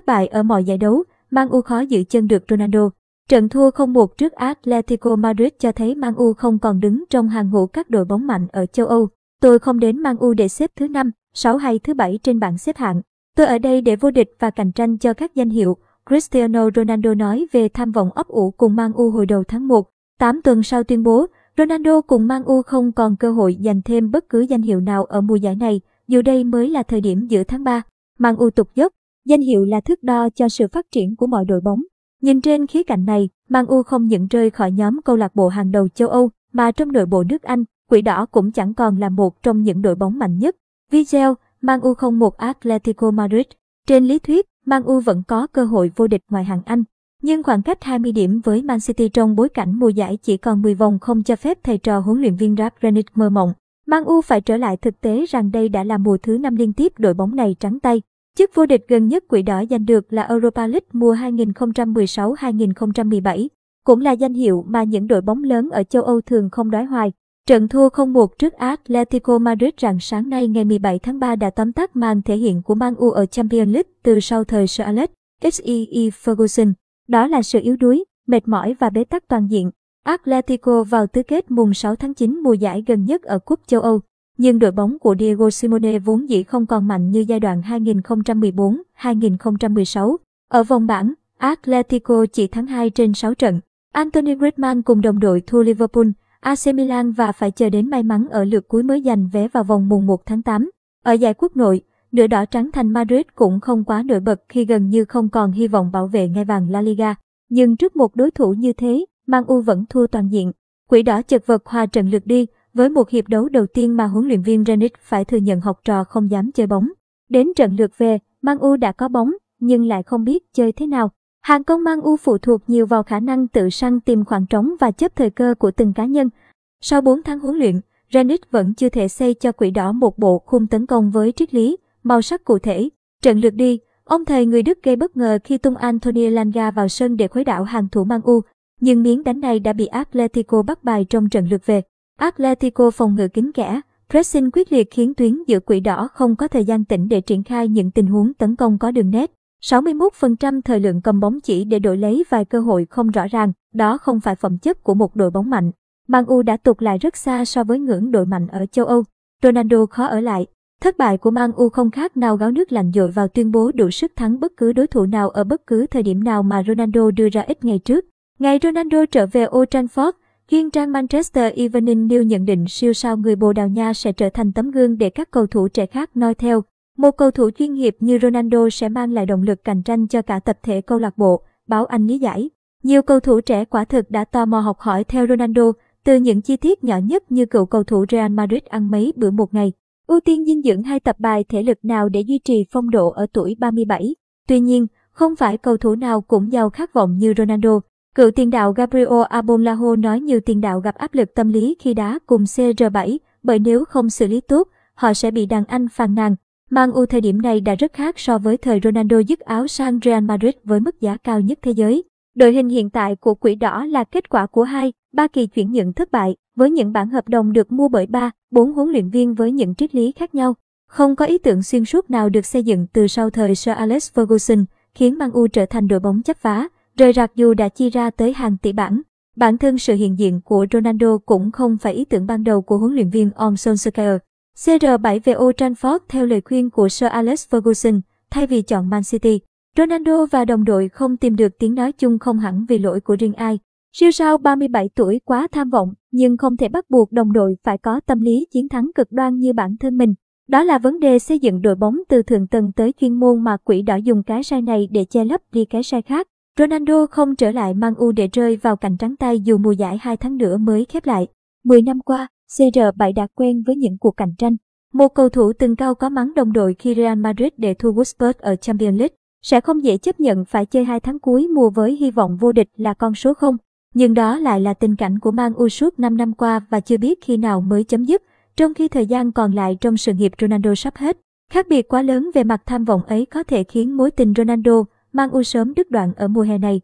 Thất bại ở mọi giải đấu, Man U khó giữ chân được Ronaldo. Trận thua 0-1 trước Atletico Madrid cho thấy Man U không còn đứng trong hàng ngũ các đội bóng mạnh ở châu Âu. Tôi không đến Man U để xếp thứ 5, 6 hay thứ 7 trên bảng xếp hạng. Tôi ở đây để vô địch và cạnh tranh cho các danh hiệu, Cristiano Ronaldo nói về tham vọng ấp ủ cùng Man U hồi đầu tháng 1. 8 tuần sau tuyên bố, Ronaldo cùng Man U không còn cơ hội giành thêm bất cứ danh hiệu nào ở mùa giải này, dù đây mới là thời điểm giữa tháng 3. Man U tục dốc, danh hiệu là thước đo cho sự phát triển của mọi đội bóng. Nhìn trên khía cạnh này, Man U không những rơi khỏi nhóm câu lạc bộ hàng đầu châu Âu, mà trong nội bộ nước Anh, Quỷ Đỏ cũng chẳng còn là một trong những đội bóng mạnh nhất. Video, Man U không một Atletico Madrid. Trên lý thuyết, Man U vẫn có cơ hội vô địch ngoại hạng Anh. Nhưng khoảng cách 20 điểm với Man City trong bối cảnh mùa giải chỉ còn 10 vòng không cho phép thầy trò huấn luyện viên Ralf Rangnick mơ mộng. Man U phải trở lại thực tế rằng đây đã là mùa thứ năm liên tiếp đội bóng này trắng tay. Chức vô địch gần nhất quỷ đỏ giành được là Europa League mùa 2016-2017, cũng là danh hiệu mà những đội bóng lớn ở châu Âu thường không đoái hoài. Trận thua 0-1 trước Atletico Madrid rạng sáng nay ngày 17 tháng 3 đã tóm tắt màn thể hiện của Man U ở Champions League từ sau thời Sir Alex XEE Ferguson. Đó là sự yếu đuối, mệt mỏi và bế tắc toàn diện. Atletico vào tứ kết mùng 6 tháng 9 mùa giải gần nhất ở Cúp châu Âu. Nhưng đội bóng của Diego Simone vốn dĩ không còn mạnh như giai đoạn 2014-2016. Ở vòng bảng, Atletico chỉ thắng 2 trên 6 trận. Anthony Griezmann cùng đồng đội thua Liverpool, AC Milan và phải chờ đến may mắn ở lượt cuối mới giành vé vào vòng mùng 1 tháng 8. Ở giải quốc nội, nửa đỏ trắng thành Madrid cũng không quá nổi bật khi gần như không còn hy vọng bảo vệ ngai vàng La Liga. Nhưng trước một đối thủ như thế, Man U vẫn thua toàn diện. Quỷ đỏ chật vật hòa trận lượt đi, với một hiệp đấu đầu tiên mà huấn luyện viên Renick phải thừa nhận học trò không dám chơi bóng. Đến trận lượt về, Man U đã có bóng, nhưng lại không biết chơi thế nào. Hàng công Man U phụ thuộc nhiều vào khả năng tự săn tìm khoảng trống và chấp thời cơ của từng cá nhân. Sau 4 tháng huấn luyện, Renick vẫn chưa thể xây cho quỷ đỏ một bộ khung tấn công với triết lý, màu sắc cụ thể. Trận lượt đi, ông thầy người Đức gây bất ngờ khi tung Anthony Langa vào sân để khuấy đảo hàng thủ Man U, nhưng miếng đánh này đã bị Atletico bắt bài trong trận lượt về. Atletico phòng ngự kín kẽ, pressing quyết liệt khiến tuyến giữa quỷ đỏ không có thời gian tĩnh để triển khai những tình huống tấn công có đường nét. 61% thời lượng cầm bóng chỉ để đổi lấy vài cơ hội không rõ ràng, đó không phải phẩm chất của một đội bóng mạnh. Man U đã tụt lại rất xa so với ngưỡng đội mạnh ở châu Âu. Ronaldo khó ở lại. Thất bại của Man U không khác nào gáo nước lạnh dội vào tuyên bố đủ sức thắng bất cứ đối thủ nào ở bất cứ thời điểm nào mà Ronaldo đưa ra ít ngày trước. Ngày Ronaldo trở về Old Trafford, Chuyên trang Manchester Evening News nhận định siêu sao người Bồ Đào Nha sẽ trở thành tấm gương để các cầu thủ trẻ khác noi theo. Một cầu thủ chuyên nghiệp như Ronaldo sẽ mang lại động lực cạnh tranh cho cả tập thể câu lạc bộ, báo Anh lý giải. Nhiều cầu thủ trẻ quả thực đã tò mò học hỏi theo Ronaldo, từ những chi tiết nhỏ nhất như cựu cầu thủ Real Madrid ăn mấy bữa một ngày. Ưu tiên dinh dưỡng hay tập bài thể lực nào để duy trì phong độ ở tuổi 37. Tuy nhiên, không phải cầu thủ nào cũng giàu khát vọng như Ronaldo. Cựu tiền đạo Gabriel Abonlaho nói nhiều tiền đạo gặp áp lực tâm lý khi đá cùng CR7, bởi nếu không xử lý tốt, họ sẽ bị đàn anh phàn nàn. Man U thời điểm này đã rất khác so với thời Ronaldo dứt áo sang Real Madrid với mức giá cao nhất thế giới. Đội hình hiện tại của Quỷ Đỏ là kết quả của hai, ba kỳ chuyển nhượng thất bại, với những bản hợp đồng được mua bởi ba, bốn huấn luyện viên với những triết lý khác nhau. Không có ý tưởng xuyên suốt nào được xây dựng từ sau thời Sir Alex Ferguson, khiến Man U trở thành đội bóng chấp phá, Rời rạc dù đã chi ra tới hàng tỷ bảng, bản thân sự hiện diện của Ronaldo cũng không phải ý tưởng ban đầu của huấn luyện viên Om Solskjaer. CR7 về Old Trafford theo lời khuyên của Sir Alex Ferguson, thay vì chọn Man City. Ronaldo và đồng đội không tìm được tiếng nói chung không hẳn vì lỗi của riêng ai. Siêu sao 37 tuổi quá tham vọng, nhưng không thể bắt buộc đồng đội phải có tâm lý chiến thắng cực đoan như bản thân mình. Đó là vấn đề xây dựng đội bóng từ thượng tầng tới chuyên môn mà quỷ đỏ dùng cái sai này để che lấp đi cái sai khác. Ronaldo không trở lại Man U để rơi vào cảnh trắng tay dù mùa giải 2 tháng nữa mới khép lại. 10 năm qua, CR7 đã quen với những cuộc cạnh tranh. Một cầu thủ từng cao có mắng đồng đội khi Real Madrid để thua Wolfsburg ở Champions League, sẽ không dễ chấp nhận phải chơi hai tháng cuối mùa với hy vọng vô địch là con số 0. Nhưng đó lại là tình cảnh của Man U suốt 5 năm qua và chưa biết khi nào mới chấm dứt, trong khi thời gian còn lại trong sự nghiệp Ronaldo sắp hết. Khác biệt quá lớn về mặt tham vọng ấy có thể khiến mối tình Ronaldo Man U sớm đứt đoạn ở mùa hè này.